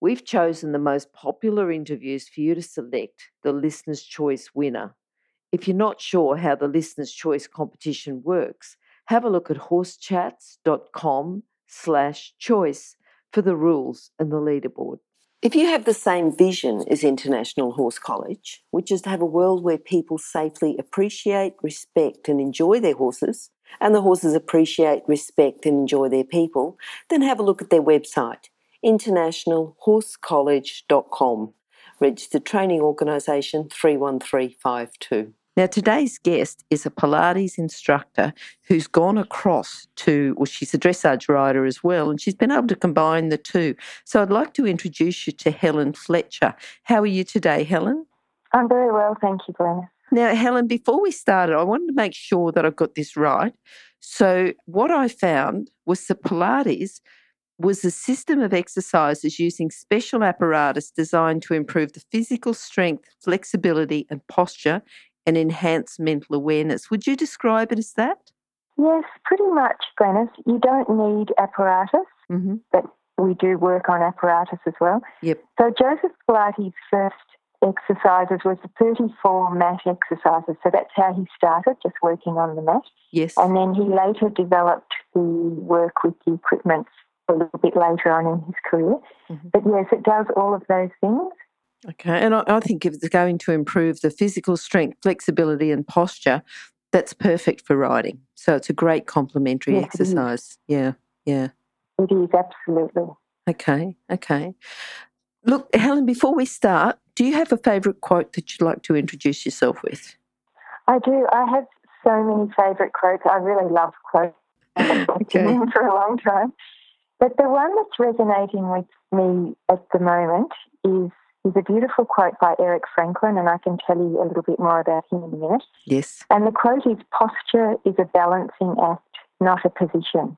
We've chosen the most popular interviews for you to select the Listener's Choice winner. If you're not sure how the Listener's Choice competition works, have a look at horsechats.com slash choice for the rules and the leaderboard. If you have the same vision as International Horse College, which is to have a world where people safely appreciate, respect, and enjoy their horses, and the horses appreciate, respect, and enjoy their people, then have a look at their website, internationalhorsecollege.com, registered training organisation 31352. Now, today's guest is a Pilates instructor who's gone across to, well, she's a dressage rider as well, and she's been able to combine the two. So I'd like to introduce you to Helen Fletcher. How are you today, Helen? I'm very well, thank you, Glenn. Now, Helen, before we started, I wanted to make sure that I got this right. So, what I found was that Pilates was a system of exercises using special apparatus designed to improve the physical strength, flexibility, and posture and enhance mental awareness. Would you describe it as that? Yes, pretty much, Glenys. You don't need apparatus, mm-hmm. but we do work on apparatus as well. Yep. So Joseph Pilates' first exercises was the 34 mat exercises. So that's how he started, just working on the mat. Yes. And then he later developed the work with the equipment a little bit later on in his career. Mm-hmm. But yes, it does all of those things. Okay, and I, I think if it's going to improve the physical strength, flexibility, and posture, that's perfect for riding. So it's a great complementary yes, exercise. Yeah, yeah. It is, absolutely. Okay, okay. Look, Helen, before we start, do you have a favourite quote that you'd like to introduce yourself with? I do. I have so many favourite quotes. I really love quotes. I've been okay. for a long time. But the one that's resonating with me at the moment is is a beautiful quote by Eric Franklin, and I can tell you a little bit more about him in a minute. Yes. And the quote is Posture is a balancing act, not a position.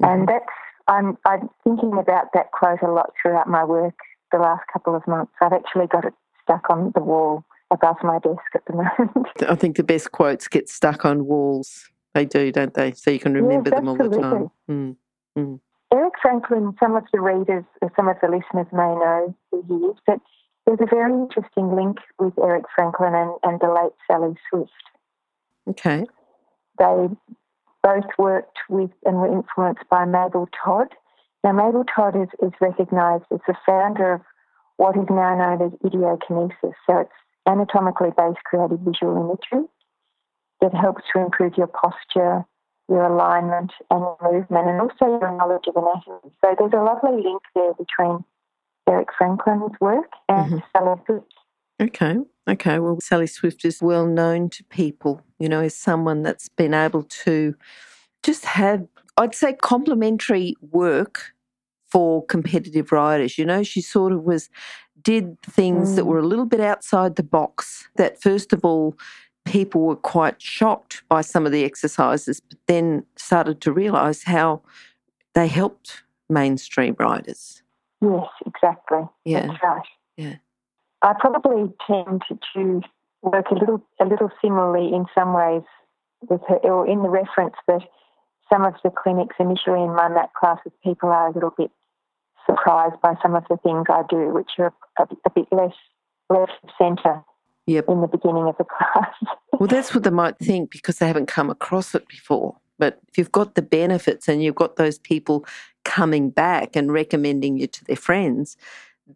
Mm-hmm. And that's, I'm, I'm thinking about that quote a lot throughout my work the last couple of months. I've actually got it stuck on the wall above my desk at the moment. I think the best quotes get stuck on walls. They do, don't they? So you can remember yes, them all the time. Mm. Mm. Eric Franklin, some of the readers, some of the listeners may know who he is, but there's a very interesting link with Eric Franklin and, and the late Sally Swift. Okay. They both worked with and were influenced by Mabel Todd. Now, Mabel Todd is, is recognised as the founder of what is now known as ideokinesis. So it's anatomically based creative visual imagery that helps to improve your posture, your alignment and your movement, and also your knowledge of anatomy. So there's a lovely link there between Eric Franklin's work and mm-hmm. Sally Swift. Okay, okay. Well, Sally Swift is well known to people, you know, as someone that's been able to just have, I'd say, complementary work for competitive riders. You know, she sort of was, did things mm. that were a little bit outside the box that, first of all, people were quite shocked by some of the exercises, but then started to realise how they helped mainstream riders. Yes, exactly. Yeah. That's right. Yeah. I probably tend to work a little a little similarly in some ways with her, or in the reference that some of the clinics initially in my mat classes, people are a little bit surprised by some of the things I do, which are a, a bit less left centre yep. in the beginning of the class. well, that's what they might think because they haven't come across it before. But if you've got the benefits and you've got those people coming back and recommending you to their friends,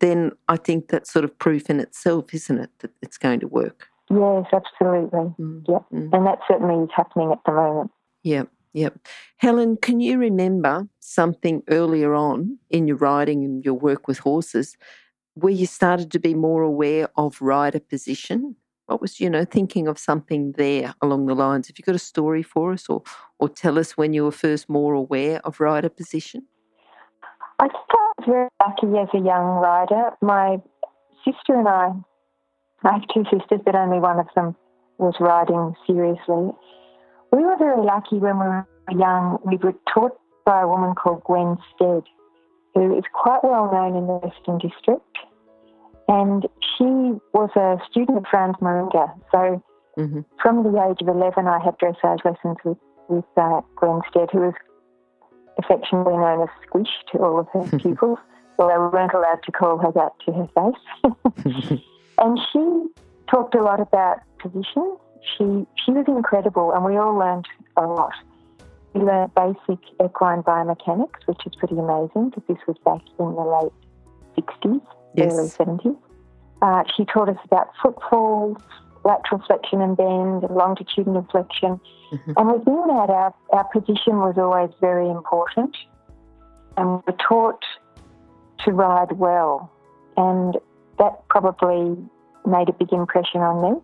then I think that's sort of proof in itself, isn't it, that it's going to work? Yes, absolutely. Mm. Yep. Mm. And that certainly is happening at the moment. Yep. Yep. Helen, can you remember something earlier on in your riding and your work with horses where you started to be more aware of rider position? What was, you know, thinking of something there along the lines? Have you got a story for us or, or tell us when you were first more aware of rider position? I think I was very lucky as a young rider. My sister and I, I have two sisters, but only one of them was riding seriously. We were very lucky when we were young. We were taught by a woman called Gwen Stead, who is quite well known in the Western District. And she was a student of Franz Mairinger. So mm-hmm. from the age of 11, I had dressage lessons with, with uh, Stead, who was affectionately known as Squish to all of her pupils, although we weren't allowed to call her that to her face. and she talked a lot about position. She, she was incredible, and we all learned a lot. We learned basic equine biomechanics, which is pretty amazing because this was back in the late 60s, yes. early 70s. Uh, she taught us about footfalls, lateral flexion and bend, and longitudinal flexion. Mm-hmm. And within that, our, our position was always very important. And we were taught to ride well. And that probably made a big impression on me.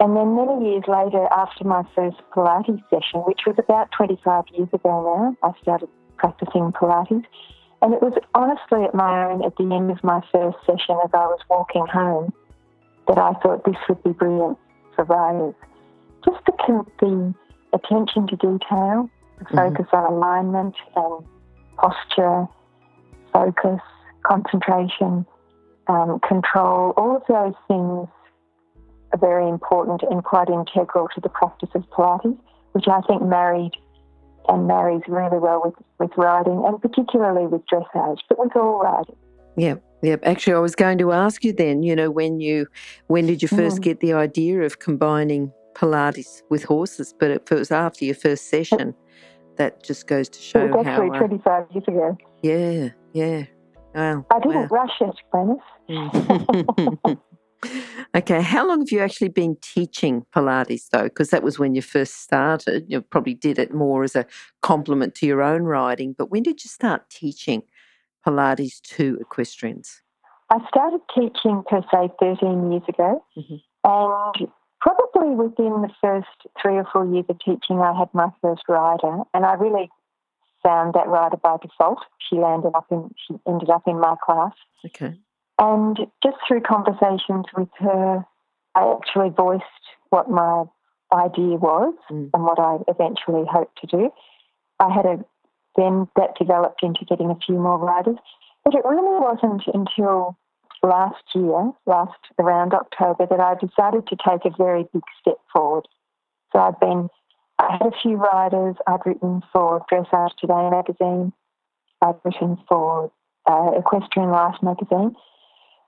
And then many years later, after my first Pilates session, which was about 25 years ago now, I started practicing Pilates. And it was honestly at my own, at the end of my first session as I was walking home, that I thought this would be brilliant for riders. Just the, the attention to detail, the mm-hmm. focus mm-hmm. on alignment and posture, focus, concentration, um, control, all of those things are very important and quite integral to the practice of Pilates, which I think married and marries really well with, with riding and particularly with dressage, but with all riding. Yeah, yeah. Actually, I was going to ask you then. You know, when you when did you first mm. get the idea of combining Pilates with horses? But if it was after your first session, that just goes to show it was actually how. Actually, uh, 25 years ago. Yeah, yeah. Wow. I didn't wow. rush it, Glenys. okay, how long have you actually been teaching Pilates though? Because that was when you first started. You probably did it more as a complement to your own riding. But when did you start teaching Pilates to equestrians? I started teaching per se 13 years ago, mm-hmm. and probably within the first three or four years of teaching, I had my first rider, and I really found that rider by default. She landed up in, she ended up in my class. Okay. And just through conversations with her, I actually voiced what my idea was mm. and what I eventually hoped to do. I had a then that developed into getting a few more riders, but it really wasn't until last year, last around October, that I decided to take a very big step forward. So I've been, I had a few riders. I'd written for Dressage Today magazine. I'd written for uh, Equestrian Life magazine.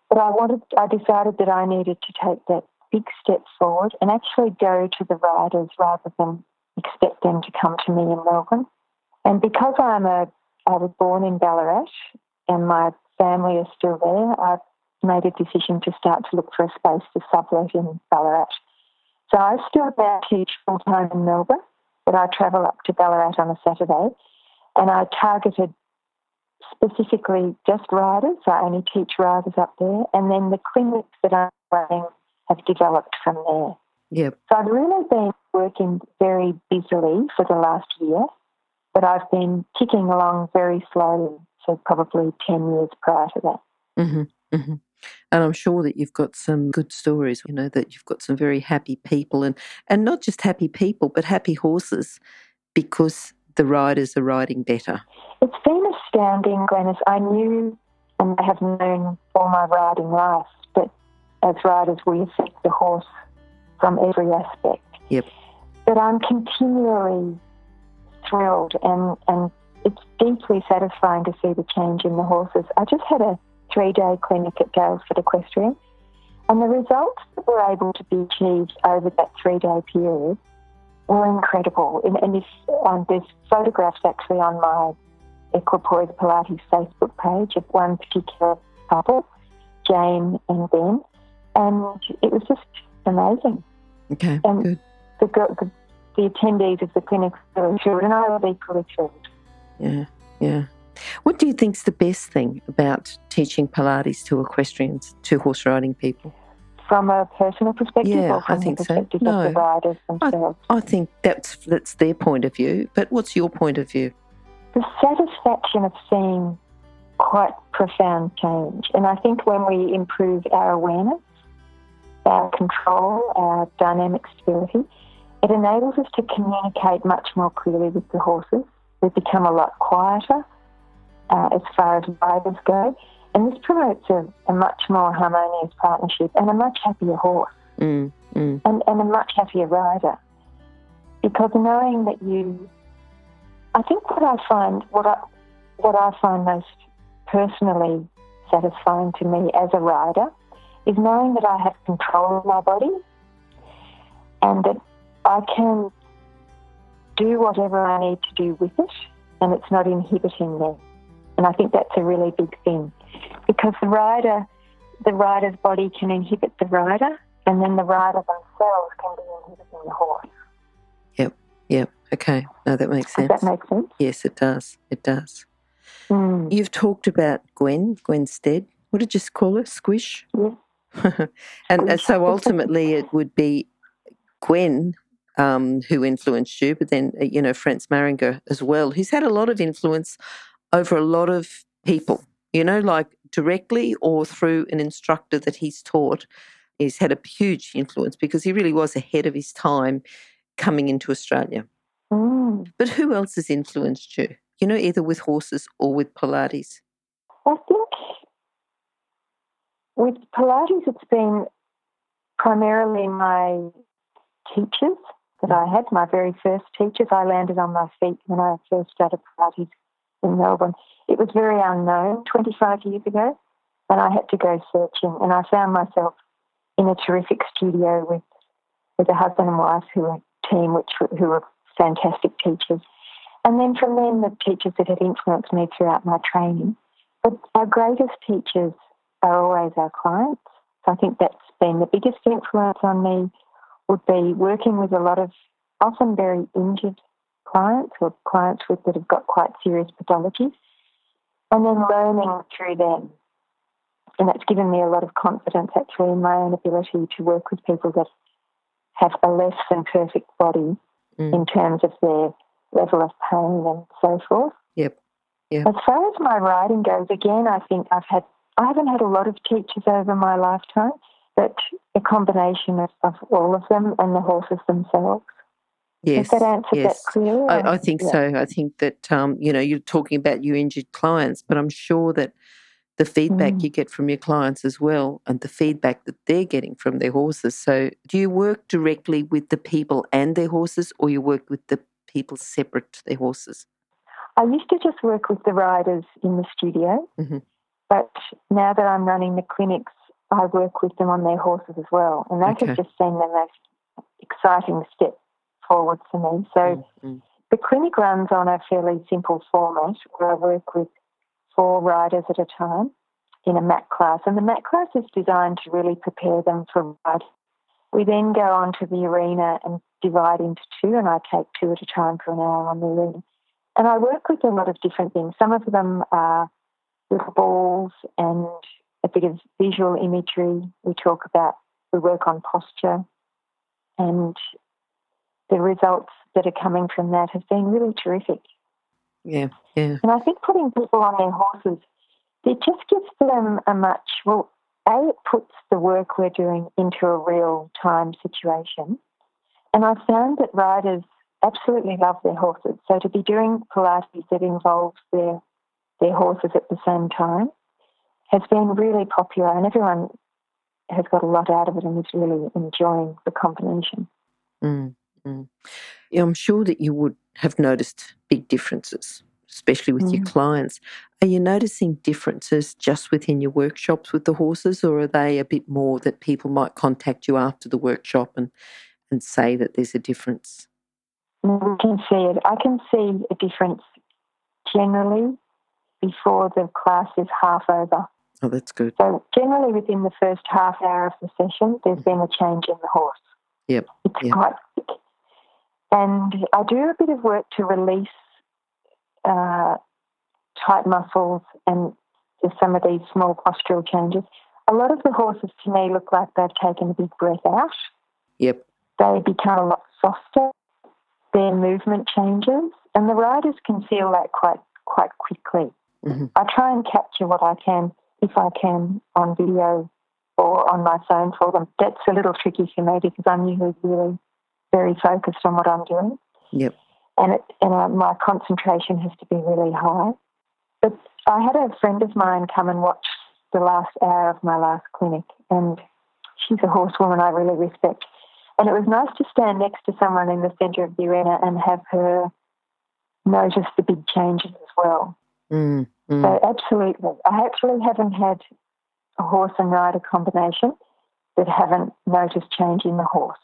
But I wanted, I decided that I needed to take that big step forward and actually go to the riders rather than expect them to come to me in Melbourne. And because I'm a, I was born in Ballarat and my family is still there, I've made a decision to start to look for a space to sublet in Ballarat. So I still now teach full time in Melbourne, but I travel up to Ballarat on a Saturday and I targeted specifically just riders. I only teach riders up there, and then the clinics that I'm running have developed from there. Yep. So I've really been working very busily for the last year, but I've been ticking along very slowly, so probably 10 years prior to that. Mm-hmm. Mm-hmm. And I'm sure that you've got some good stories, you know, that you've got some very happy people and, and not just happy people, but happy horses because the riders are riding better. It's been astounding, Glenys. I knew and I have known all my riding life that as riders we affect the horse from every aspect. Yep. But I'm continually thrilled and, and it's deeply satisfying to see the change in the horses. I just had a three day clinic at Galesford Equestrian, and the results that were able to be achieved over that three day period were incredible. And, and this, um, there's photographs actually on my Equipoise Pilates Facebook page of one particular couple, Jane and Ben, and it was just amazing. Okay, and good. The, the, the attendees of the clinic were and I was equally thrilled. Yeah, yeah. What do you think is the best thing about teaching Pilates to equestrians, to horse riding people? From a personal perspective, yeah, I think the perspective so. no, the riders themselves? I, I think that's that's their point of view. But what's your point of view? The satisfaction of seeing quite profound change. And I think when we improve our awareness, our control, our dynamic stability, it enables us to communicate much more clearly with the horses. We become a lot quieter uh, as far as riders go. And this promotes a, a, much more harmonious partnership and a much happier horse mm, mm. And, and a much happier rider. Because knowing that you, I think what I find, what I, what I find most personally satisfying to me as a rider is knowing that I have control of my body and that I can do whatever I need to do with it and it's not inhibiting me. And I think that's a really big thing because the rider, the rider's body can inhibit the rider and then the rider themselves can be inhibiting the horse. Yep, yep. Okay, no, that makes sense. Does that make sense? Yes, it does. It does. Mm. You've talked about Gwen, Gwen Stead. What did you just call her? Squish? Yeah. and, and so ultimately it would be Gwen um, who influenced you, but then, uh, you know, Franz Mairinger as well, who's had a lot of influence over a lot of people, you know, like directly or through an instructor that he's taught. He's had a huge influence because he really was ahead of his time coming into Australia. Mm. But who else has influenced you? You know, either with horses or with Pilates? I think with Pilates, it's been primarily my teachers that I had, my very first teachers. I landed on my feet when I first started Pilates in Melbourne. It was very unknown 25 years ago, and I had to go searching. And I found myself in a terrific studio with with a husband and wife who were a team, which who were fantastic teachers. And then from them, the teachers that had influenced me throughout my training. But our greatest teachers are always our clients. So I think that's been the biggest influence on me would be working with a lot of often very injured clients or clients with, that have got quite serious pathologies and then learning through them. And that's given me a lot of confidence actually in my own ability to work with people that have a less than perfect body Mm. in terms of their level of pain and so forth. Yep. Yep. As far as my writing goes, again, I think I've had, I haven't had a lot of teachers over my lifetime, but a combination of, of all of them and the horses themselves. Yes. Has that answered yes. that clearly? I, I think Yeah. so. I think that um, you know you're talking about your injured clients, but I'm sure that the feedback Mm. you get from your clients as well, and the feedback that they're getting from their horses. So, do you work directly with the people and their horses, or you work with the people separate to their horses? I used to just work with the riders in the studio, Mhm. but now that I'm running the clinics, I work with them on their horses as well. And that Okay. has just been the most exciting step forward for me. So Mm, mm. the clinic runs on a fairly simple format where I work with four riders at a time in a mat class. And the mat class is designed to really prepare them for riding. We then go on to the arena and divide into two, and I take two at a time for an hour on the arena. And I work with a lot of different things. Some of them are little balls and a bit of visual imagery. We talk about, we work on posture, and the results that are coming from that have been really terrific. Yeah, yeah, And I think putting people on their horses, it just gives them a much, well, A, it puts the work we're doing into a real time situation. And I've found that riders absolutely love their horses. So to be doing Pilates that involves their, their horses at the same time has been really popular and everyone has got a lot out of it and is really enjoying the combination. Mm, mm. Yeah, I'm sure that you would have noticed big differences, especially with your Mm. clients. Are you noticing differences just within your workshops with the horses, or are they a bit more that people might contact you after the workshop and, and say that there's a difference? We can see it. I can see a difference generally before the class is half over. Oh, that's good. So generally within the first half hour of the session, there's been a change in the horse. Yep, It's yep. quite quick. And I do a bit of work to release uh, tight muscles and just some of these small postural changes. A lot of the horses to me look like they've taken a big breath out. Yep. They become a lot softer. Their movement changes, and the riders can feel that quite quite quickly. Mm-hmm. I try and capture what I can, if I can, on video or on my phone for them. That's a little tricky for me because I'm usually really very focused on what I'm doing. Yep. And it, and uh, my concentration has to be really high. But I had a friend of mine come and watch the last hour of my last clinic, and she's a horsewoman I really respect. And it was nice to stand next to someone in the centre of the arena and have her notice the big changes as well. Mm, mm. So, absolutely. I actually haven't had a horse and rider combination that haven't noticed change in the horse.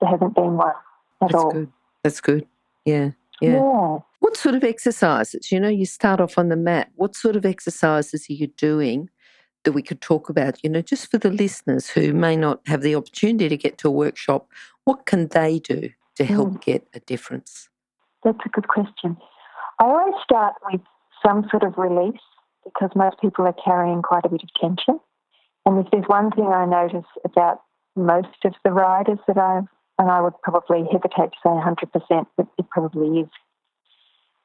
There hasn't been one at all. That's all. good. That's good. Yeah. Yeah. yeah. What sort of exercises? You know, you start off on the mat. What sort of exercises are you doing that we could talk about? You know, just for the listeners who may not have the opportunity to get to a workshop, what can they do to help Mm. get a difference? That's a good question. I always start with some sort of release because most people are carrying quite a bit of tension. And if there's one thing I notice about most of the riders that I've, and I would probably hesitate to say 100%, but it probably is,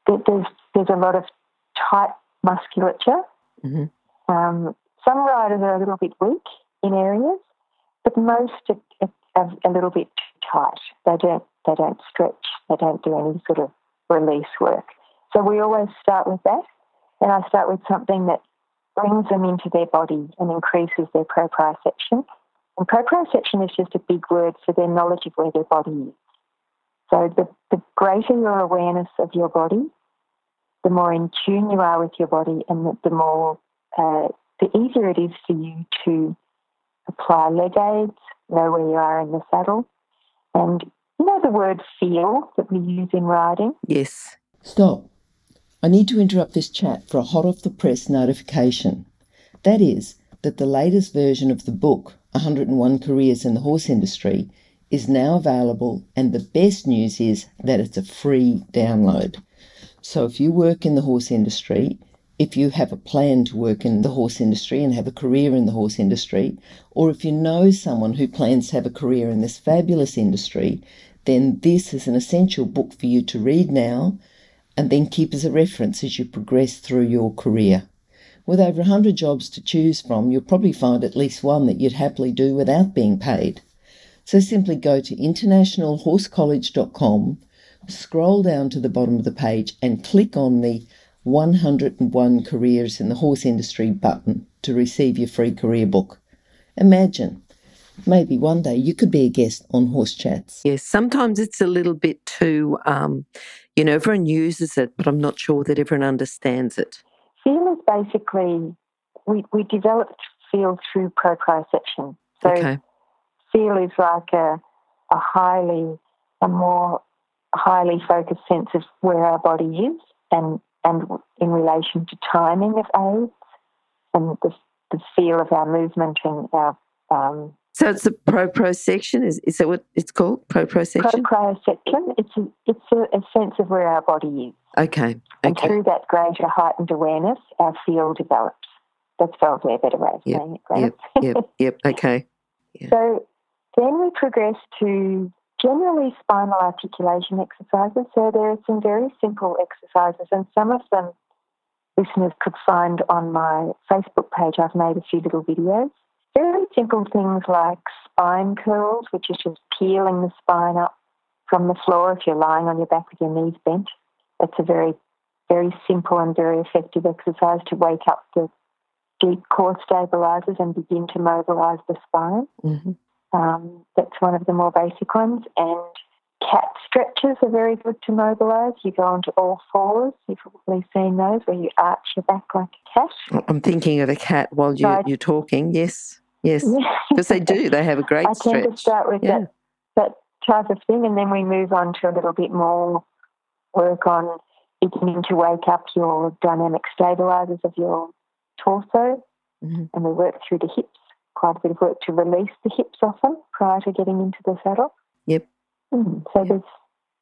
there's, there's a lot of tight musculature. Mhm. Um, some riders are a little bit weak in areas, but most are, are, are a little bit too tight. They don't, they don't stretch. They don't do any sort of release work. So we always start with that. And I start with something that brings them into their body and increases their proprioception. And proprioception is just a big word for their knowledge of where their body is. So the, the greater your awareness of your body, the more in tune you are with your body, and the, the more uh, the easier it is for you to apply leg aids, know where you are in the saddle, and you know the word feel that we use in riding. Yes. Stop. I need to interrupt this chat for a hot off the press notification. That is, that the latest version of the book, 101 Careers in the Horse Industry, is now available, and the best news is that it's a free download. So if you work in the horse industry, if you have a plan to work in the horse industry and have a career in the horse industry, or if you know someone who plans to have a career in this fabulous industry, then this is an essential book for you to read now and then keep as a reference as you progress through your career. With over 100 jobs to choose from, you'll probably find at least one that you'd happily do without being paid. So simply go to internationalhorsecollege.com, scroll down to the bottom of the page, and click on the 101 Careers in the Horse Industry button to receive your free career book. Imagine, maybe one day you could be a guest on Horse Chats. Yes. Sometimes it's a little bit too, um, you know, everyone uses it, but I'm not sure that everyone understands it. Feel is basically, we, we developed feel through proprioception. So Okay. feel is like a, a highly, a more highly focused sense of where our body is and, and in relation to timing of aids and the, the feel of our movement and our um, So it's the proprioception. Is is that what it's called? Proprioception. proprioception. It's a, it's a, a sense of where our body is. okay. And Okay. through that greater heightened awareness, our feel develops. That's probably a better way of Yep, saying it, Graham. Yep. Yep. Okay. So then we progress to generally spinal articulation exercises. So there are some very simple exercises, and some of them listeners could find on my Facebook page. I've made a few little videos. Very simple things like spine curls, which is just peeling the spine up from the floor if you're lying on your back with your knees bent. That's a very, very simple and very effective exercise to wake up the deep core stabilizers and begin to mobilize the spine. hmm Um, that's one of the more basic ones. And cat stretches are very good to mobilise. You go onto all fours. You've probably seen those where you arch your back like a cat. I'm thinking of a cat while you, you're talking. Yes. Yes. Because they do. They have a great I tend to start with Yeah. that, that type of thing, and then we move on to a little bit more work on beginning to wake up your dynamic stabilizers of your torso, Mhm. and we work through the hips. Quite a bit of work to release the hips often prior to getting into the saddle. Yep. Mm, So Yep. there's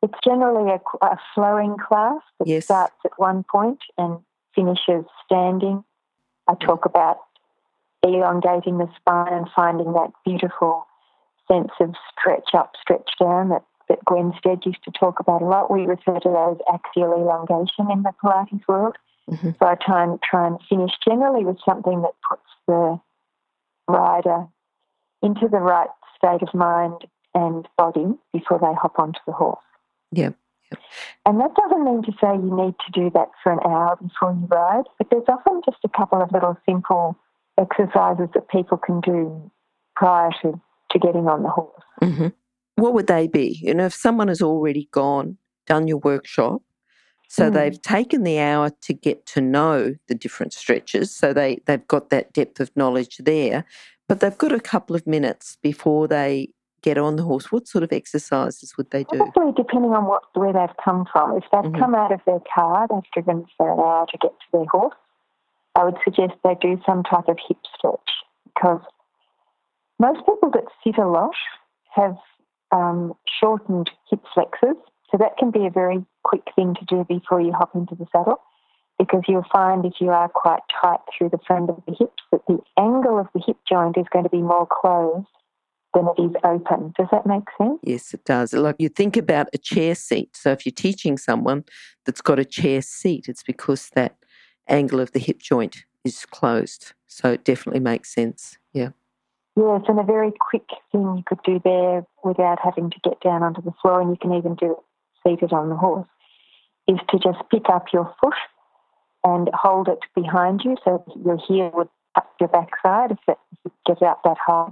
it's generally a, a flowing class that Yes. starts at one point and finishes standing. I talk about elongating the spine and finding that beautiful sense of stretch up, stretch down that, that Gwen Stead used to talk about a lot. We refer to that as axial elongation in the Pilates world. Mm-hmm. So I try and try and finish generally with something that puts the rider into the right state of mind and body before they hop onto the horse. Yeah. And that doesn't mean to say you need to do that for an hour before you ride, but there's often just a couple of little simple exercises that people can do prior to, to getting on the horse. Mm-hmm. What would they be? You know, if someone has already gone, done your workshop, so mm. they've taken the hour to get to know the different stretches, so they, they've got that depth of knowledge there, but they've got a couple of minutes before they get on the horse, what sort of exercises would they do? Probably depending on what where they've come from. If they've mm-hmm. come out of their car, they've driven for an hour to get to their horse, I would suggest they do some type of hip stretch because most people that sit a lot have um, shortened hip flexors. So that can be a very quick thing to do before you hop into the saddle because you'll find if you are quite tight through the front of the hips that the angle of the hip joint is going to be more closed than it is open. Does that make sense? Yes, it does. Like you think about a chair seat. So if you're teaching someone that's got a chair seat, it's because that angle of the hip joint is closed. So it definitely makes sense. Yeah. Yes, and a very quick thing you could do there without having to get down onto the floor, and you can even do it seated on the horse, is to just pick up your foot and hold it behind you so your heel would up your backside if it, if it gets out that high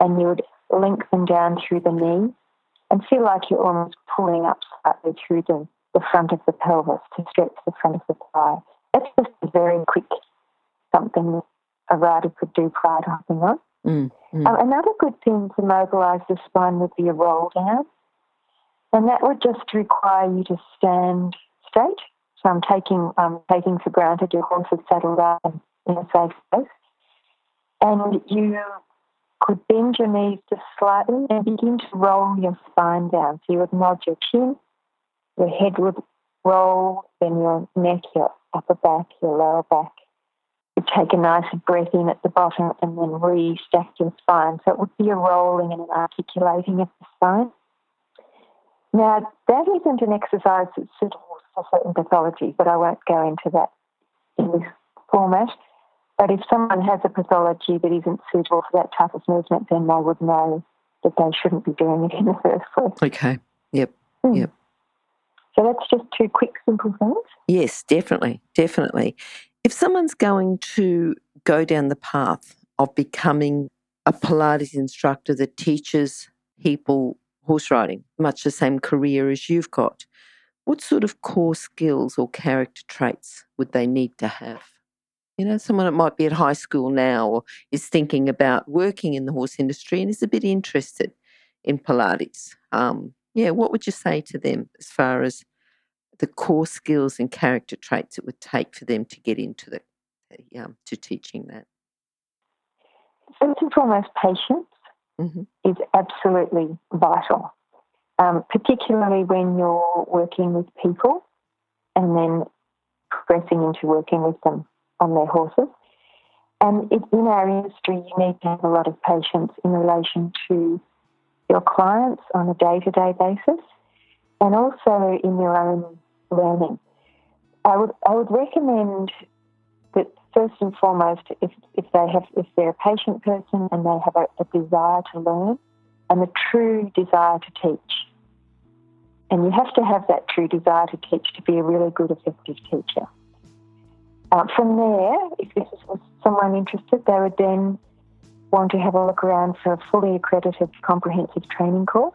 and you would lengthen down through the knee and feel like you're almost pulling up slightly through the, the front of the pelvis to stretch the front of the thigh. That's just a very quick something that a rider could do prior to hopping on. Mm, mm. Um, another good thing to mobilise the spine would be a roll down, and that would just require you to stand straight. So I'm taking um, taking for granted your horse is saddled up in a safe place, and you could bend your knees just slightly and begin to roll your spine down. So you would nod your chin, your head would roll, then your neck, your upper back, your lower back. You take a nice breath in at the bottom and then re-stack your spine. So it would be a rolling and an articulating of the spine. Now, that isn't an exercise that's suitable for certain pathologies, but I won't go into that in this format. But if someone has a pathology that isn't suitable for that type of movement, then they would know that they shouldn't be doing it in the first place. Okay. Yep. Mm. Yep. So that's just two quick, simple things. Yes, definitely. Definitely. If someone's going to go down the path of becoming a Pilates instructor that teaches people horse riding, much the same career as you've got, what sort of core skills or character traits would they need to have? You know, someone that might be at high school now or is thinking about working in the horse industry and is a bit interested in Pilates. Um, yeah, what would you say to them as far as the core skills and character traits it would take for them to get into the um, to teaching that? First and foremost, patience mm-hmm. is absolutely vital, um, particularly when you're working with people and then progressing into working with them on their horses. And it, in our industry, you need to have a lot of patience in relation to your clients on a day to day basis and also in your own learning. I would, I would recommend that first and foremost, if, if, they have, if they're a patient person and they have a, a desire to learn and a true desire to teach, and you have to have that true desire to teach to be a really good, effective teacher. Uh, from there, if this was someone interested, they would then want to have a look around for a fully accredited comprehensive training course,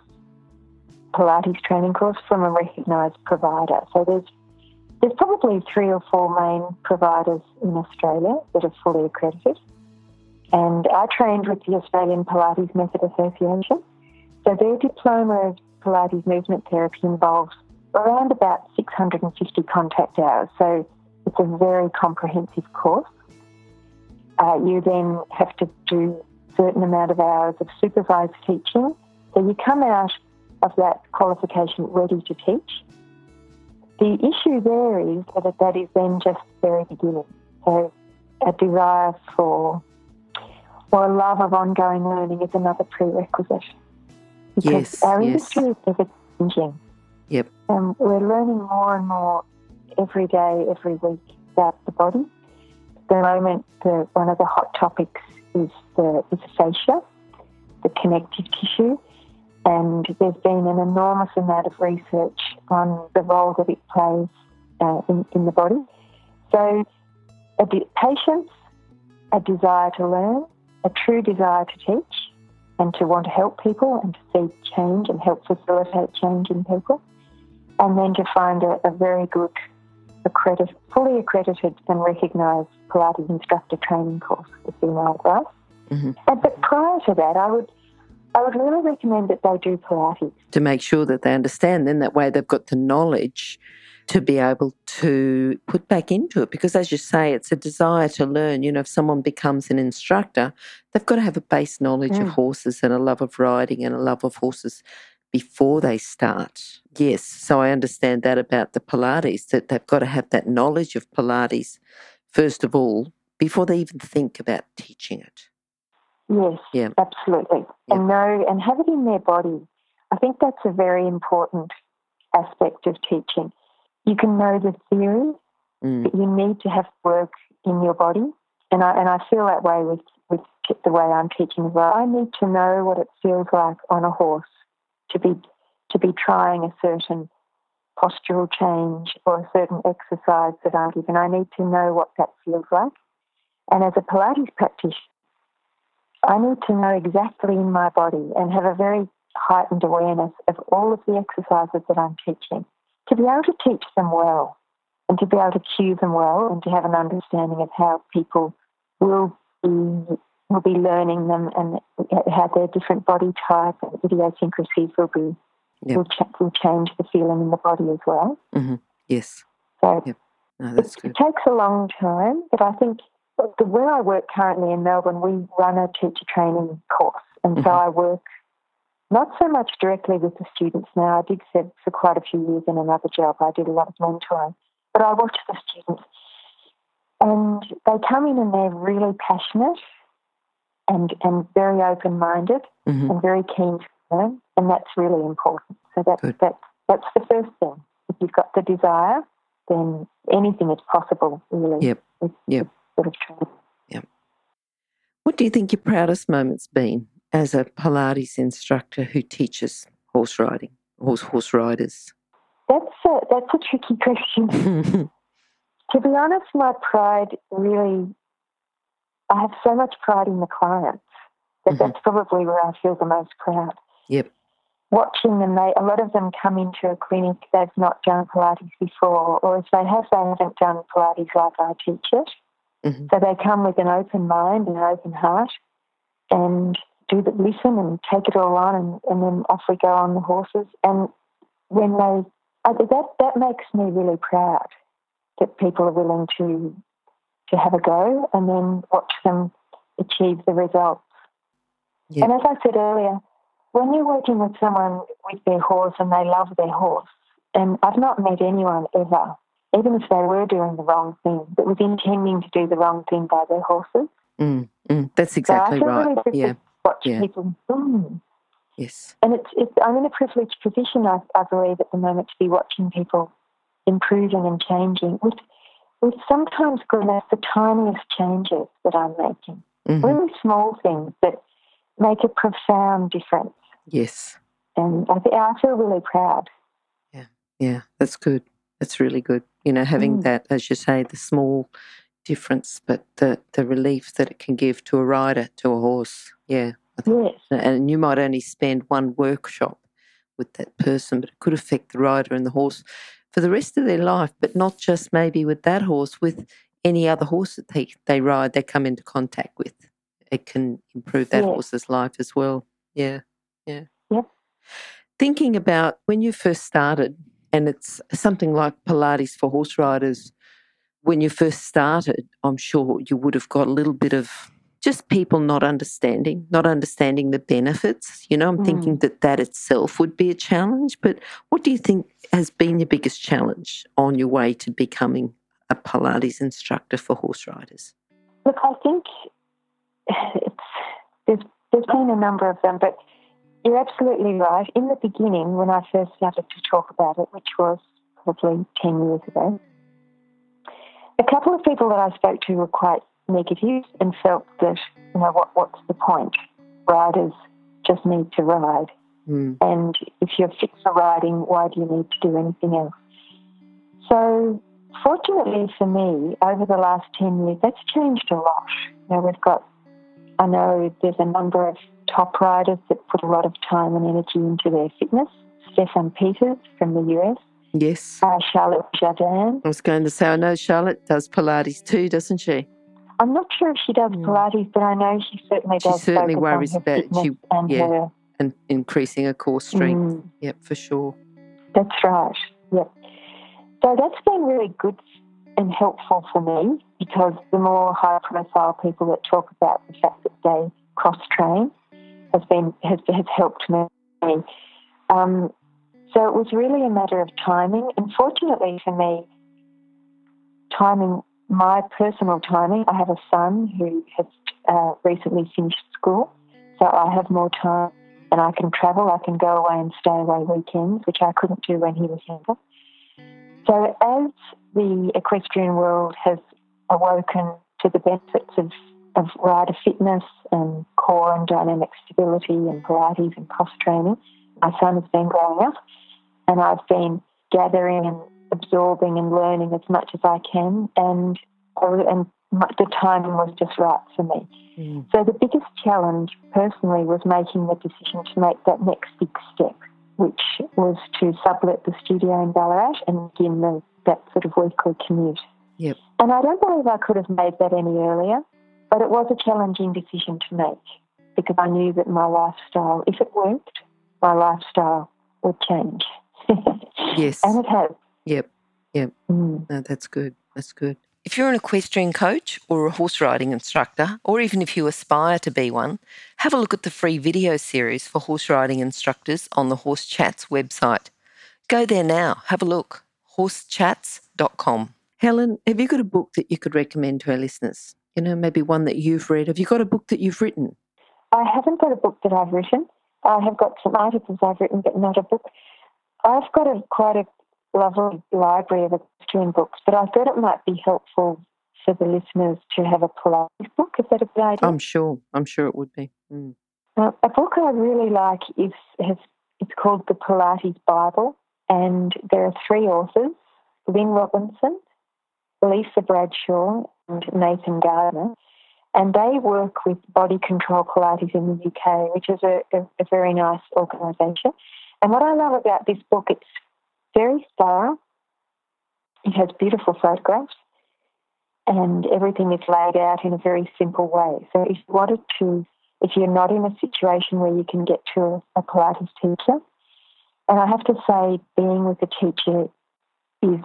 Pilates training course from a recognised provider. So there's there's probably three or four main providers in Australia that are fully accredited. And I trained with the Australian Pilates Method Association. So their diploma of Pilates movement therapy involves around about 650 contact hours. So it's a very comprehensive course. Uh, you then have to do a certain amount of hours of supervised teaching. So you come out of that qualification ready to teach. The issue there is that that is then just the very beginning. So a desire for or a love of ongoing learning is another prerequisite. Because yes, our yes. industry is ever changing. Yep. And we're learning more and more every day, every week. about the body. At the moment, the, one of the hot topics is the, is the fascia, the connective tissue, and there's been an enormous amount of research on the role that it plays uh, in, in the body. So, a de- patience, a desire to learn, a true desire to teach, and to want to help people and to see change and help facilitate change in people, and then to find a, a very good, fully accredited and recognised Pilates instructor training course for female class. Mm-hmm. but prior to that, I would I would really recommend that they do Pilates. To make sure that they understand, then that way they've got the knowledge to be able to put back into it. Because as you say, it's a desire to learn. You know, if someone becomes an instructor, they've got to have a base knowledge mm. of horses and a love of riding and a love of horses before they start. Yes, so I understand that about the Pilates, that they've got to have that knowledge of Pilates, first of all, before they even think about teaching it. Yes, yeah. absolutely. Yeah. And know and have it in their body. I think that's a very important aspect of teaching. You can know the theory, mm. but you need to have work in your body. And I and I feel that way with, with the way I'm teaching as well. I need to know what it feels like on a horse to be to be trying a certain postural change or a certain exercise that I'm given. I need to know what that feels like. And as a Pilates practitioner, I need to know exactly in my body and have a very heightened awareness of all of the exercises that I'm teaching to be able to teach them well and to be able to cue them well and to have an understanding of how people will be will be learning them and how their different body type and idiosyncrasies will be yep. will, ch- will change the feeling in the body as well. Mm-hmm. Yes. So yep. no, it, it, takes a long time, but I think the, where I work currently in Melbourne, we run a teacher training course, and mm-hmm. so I work not so much directly with the students now. I did for, for quite a few years in another job. I did a lot of mentoring, but I watch the students, and they come in and they're really passionate and and very open minded mm-hmm. and very keen to learn, and that's really important. So that's that's that's the first thing. If you've got the desire, then anything is possible. Really. Yep. yep sort of training. Yeah. What do you think your proudest moment's been as a Pilates instructor who teaches horse riding, horse horse riders? That's a, that's a tricky question. to be honest, my pride really, I have so much pride in the clients that mm-hmm. that's probably where I feel the most proud. Yep. Watching them, they, a lot of them come into a clinic, they've not done Pilates before, or if they have, they haven't done Pilates like I teach it. Mm-hmm. So they come with an open mind and an open heart and do the, listen and take it all on and, and then off we go on the horses. And when they, I, that, that makes me really proud that people are willing to, to have a go and then watch them achieve the results. Yeah. And as I said earlier, when you're working with someone with their horse and they love their horse, and I've not met anyone ever even if they were doing the wrong thing, that was intending to do the wrong thing by their horses. Mm, mm, that's exactly so right. Really yeah. Watch yeah. people. Mm. Yes. And it's, it's, I'm in a privileged position, I, I believe, at the moment to be watching people improving and changing with, with sometimes, goodness, the tiniest changes that I'm making. Mm-hmm. Really small things that make a profound difference. Yes. And I, th- I feel really proud. Yeah, yeah, that's good. That's really good. You know, having mm. that, as you say, the small difference, but the, the relief that it can give to a rider, to a horse. Yeah. Yes. And you might only spend one workshop with that person, but it could affect the rider and the horse for the rest of their life, but not just maybe with that horse, with any other horse that they, they ride, they come into contact with. It can improve that yes. horse's life as well. Yeah. Yeah. Yep. Thinking about when you first started, and it's something like Pilates for horse riders. When you first started, I'm sure you would have got a little bit of just people not understanding, not understanding the benefits. You know, I'm mm. thinking that that itself would be a challenge. But what do you think has been your biggest challenge on your way to becoming a Pilates instructor for horse riders? Look, I think it's, there's, there's been a number of them, but you're absolutely right. In the beginning, when I first started to talk about it, which was probably 10 years ago, A couple of people that I spoke to were quite negative and felt that, you know, what, what's the point? Riders just need to ride. Mm. And if you're fit for riding, why do you need to do anything else? So, fortunately for me, over the last 10 years, that's changed a lot. You know, we've got, I know there's a number of top riders that put a lot of time and energy into their fitness. Steffen Peters from the US, Yes. uh, Charlotte Jardin. I was going to say, I know Charlotte does Pilates too, doesn't she? I'm not sure if she does Mm. Pilates, but I know she certainly She does. certainly focus worries on her about- she- and yeah. her. And increasing her core strength. Mm. Yep, for sure. That's right. Yep. So that's been really good and helpful for me because the more high profile people that talk about the fact that they cross train has been has, has helped me. Um, so it was really a matter of timing. And fortunately for me, timing, my personal timing, I have a son who has uh, recently finished school. So I have more time and I can travel. I can go away and stay away weekends, which I couldn't do when he was younger. So as the equestrian world has awoken to the benefits of, of rider fitness and core and dynamic stability and Pilates and cross training, my son has been growing up and I've been gathering and absorbing and learning as much as I can and and the timing was just right for me. Mm. So the biggest challenge personally was making the decision to make that next big step, which was to sublet the studio in Ballarat and begin the, that sort of weekly commute. Yep. And I don't believe I could have made that any earlier, but it was a challenging decision to make because I knew that my lifestyle, if it worked, my lifestyle would change. Yes. and it has. Yep. Mm. No, that's good. That's good. If you're an equestrian coach or a horse riding instructor, or even if you aspire to be one, have a look at the free video series for horse riding instructors on the Horse Chats website. Go there now, have a look. horsechats.com. Helen, have you got a book that you could recommend to our listeners? You know, maybe one that you've read. Have you got a book that you've written? I haven't got a book that I've written. I have got some articles I've written, but not a book. I've got a quite a lovely library of equestrian books, but I thought it might be helpful for the listeners to have a Pilates book. Is that a good idea? I'm sure. I'm sure it would be. Mm. Uh, a book I really like is has, it's called the Pilates Bible, and there are three authors: Lynne Robinson, Lisa Bradshaw, and Nathan Gardner. And they work with Body Control Pilates in the UK, which is a, a, a very nice organisation. And what I love about this book, it's very thorough. It has beautiful photographs, and everything is laid out in a very simple way. So if you wanted to if you're not in a situation where you can get to a, a Pilates teacher. And I have to say, being with a teacher is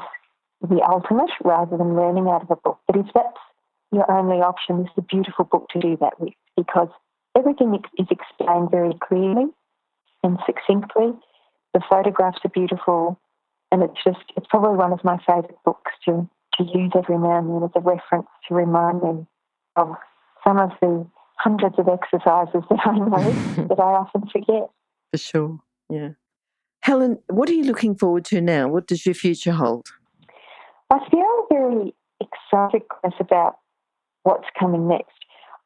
the ultimate rather than learning out of a book. But if that's your only option, this is a beautiful book to do that with because everything is explained very clearly and succinctly. The photographs are beautiful, and it's just, it's probably one of my favourite books to, to use every now and then as a reference to remind me of some of the hundreds of exercises that I know that I often forget. For sure. Yeah. Helen, what are you looking forward to now? What does your future hold? I feel very excited Chris, about what's coming next.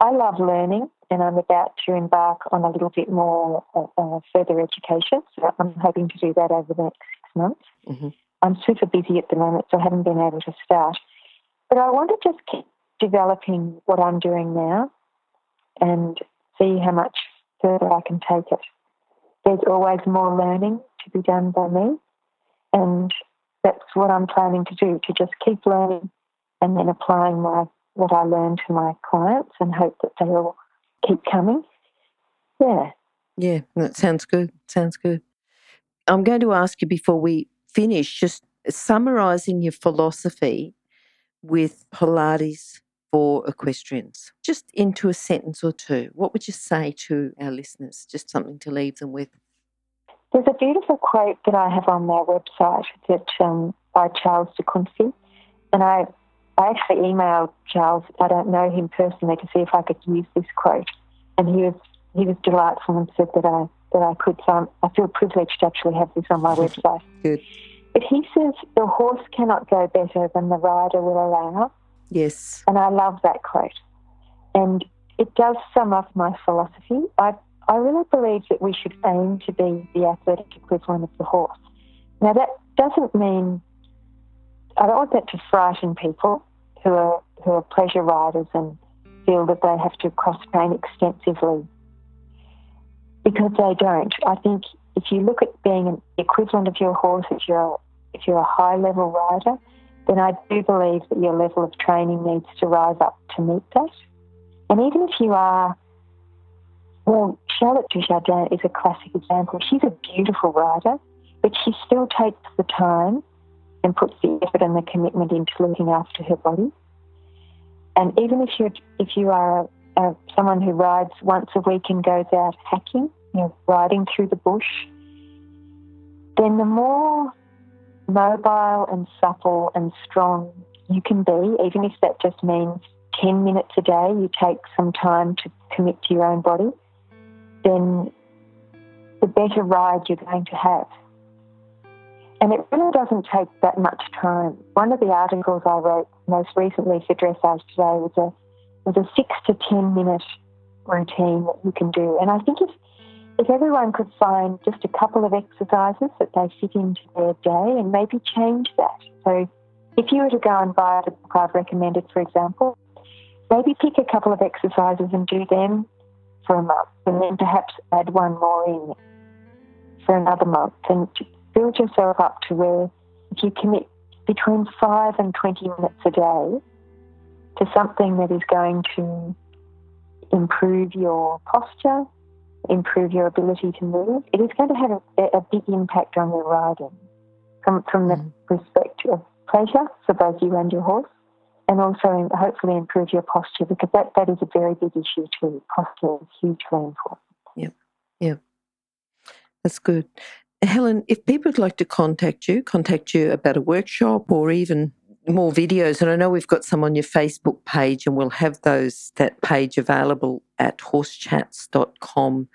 I love learning and I'm about to embark on a little bit more uh, uh, further education. So I'm hoping to do that over the next six months. Mm-hmm. I'm super busy at the moment, so I haven't been able to start. But I want to just keep developing what I'm doing now and see how much further I can take it. There's always more learning to be done by me, and that's what I'm planning to do, to just keep learning and then applying my what I learn to my clients and hope that they will keep coming. Yeah. Yeah, that sounds good. Sounds good. I'm going to ask you before we finish, just summarising your philosophy with Pilates for equestrians, just into a sentence or two. What would you say to our listeners? Just something to leave them with. There's a beautiful quote that I have on their website that um, by Charles de Kunffy, and I I actually emailed Charles. I don't know him personally to see if I could use this quote, and he was he was delightful and said that I that I could. So I'm, I feel privileged to actually have this on my website. Good. But he says the horse cannot go better than the rider will allow. Yes. And I love that quote. And it does sum up my philosophy. I, I really believe that we should aim to be the athletic equivalent of the horse. Now, that doesn't mean, I don't want that to frighten people who are, who are pleasure riders and feel that they have to cross train extensively because they don't. I think if you look at being an equivalent of your horse, if you're if you're a high level rider, then I do believe that your level of training needs to rise up to meet that. And even if you are, well, Charlotte Dujardin is a classic example. She's a beautiful rider, but she still takes the time and puts the effort and the commitment into looking after her body. And even if you if you are a, someone who rides once a week and goes out hacking, you know, riding through the bush, then the more mobile and supple and strong you can be, even if that just means 10 minutes a day, you take some time to commit to your own body, then the better ride you're going to have. And it really doesn't take that much time. One of the articles I wrote most recently for Dressage Today was a was a six to ten minute routine that you can do. And I think if if everyone could find just a couple of exercises that they fit into their day and maybe change that. So if you were to go and buy the book I've recommended, for example, maybe pick a couple of exercises and do them for a month and then perhaps add one more in for another month and build yourself up to where if you commit between five and 20 minutes a day to something that is going to improve your posture, improve your ability to move, it is going to have a, a big impact on your riding from, from the mm. perspective of pleasure for both you and your horse, and also hopefully improve your posture because that, that is a very big issue too. Posture is hugely important. Yep, yep. That's good. Helen, if people would like to contact you, contact you about a workshop or even more videos, and I know we've got some on your Facebook page, and we'll have those that page available at horsechats.com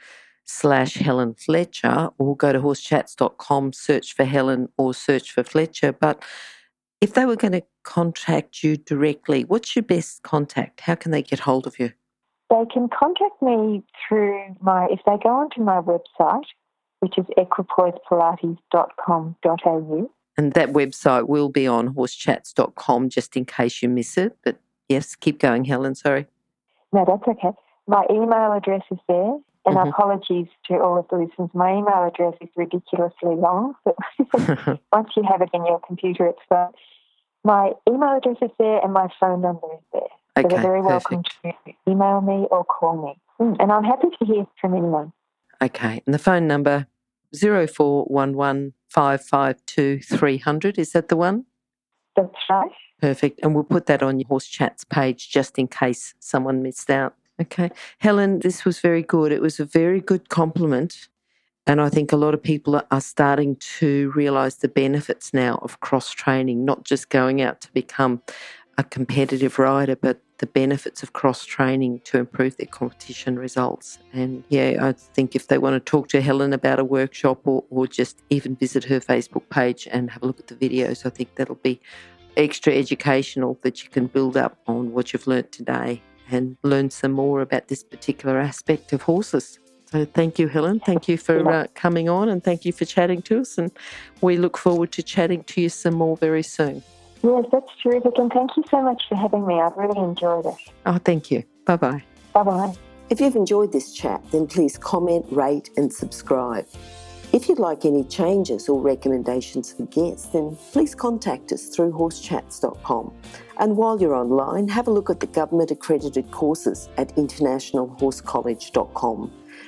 slash Helen Fletcher, or go to horsechats.com, search for Helen or search for Fletcher. But if they were going to contact you directly, what's your best contact? How can they get hold of you? They can contact me through my, if they go onto my website, which is equipoisepilates.com.au. And that website will be on horsechats.com just in case you miss it. But yes, keep going, Helen. Sorry. No, that's okay. My email address is there. And mm-hmm. apologies to all of the listeners. My email address is ridiculously long, but once you have it in your computer, it's fine. My email address is there and my phone number is there. Okay, so they're very perfect. welcome to email me or call me. Mm, and I'm happy to hear from anyone. Okay. And the phone number 0411 552 300. Is that the one? That's right. Perfect. And we'll put that on your Horse Chats page just in case someone missed out. Okay. Helen, this was very good. It was a very good compliment. And I think a lot of people are starting to realise the benefits now of cross training, not just going out to become a competitive rider, but the benefits of cross training to improve their competition results. And yeah, I think if they want to talk to Helen about a workshop or, or just even visit her Facebook page and have a look at the videos, I think that'll be extra educational that you can build up on what you've learnt today and learn some more about this particular aspect of horses. So thank you, Helen. Thank you for uh, coming on and thank you for chatting to us. And we look forward to chatting to you some more very soon. Yes, that's terrific. And thank you so much for having me. I've really enjoyed it. Oh, thank you. Bye bye. Bye bye. If you've enjoyed this chat, then please comment, rate, and subscribe. If you'd like any changes or recommendations for guests, then please contact us through horsechats.com. And while you're online, have a look at the government accredited courses at internationalhorsecollege.com.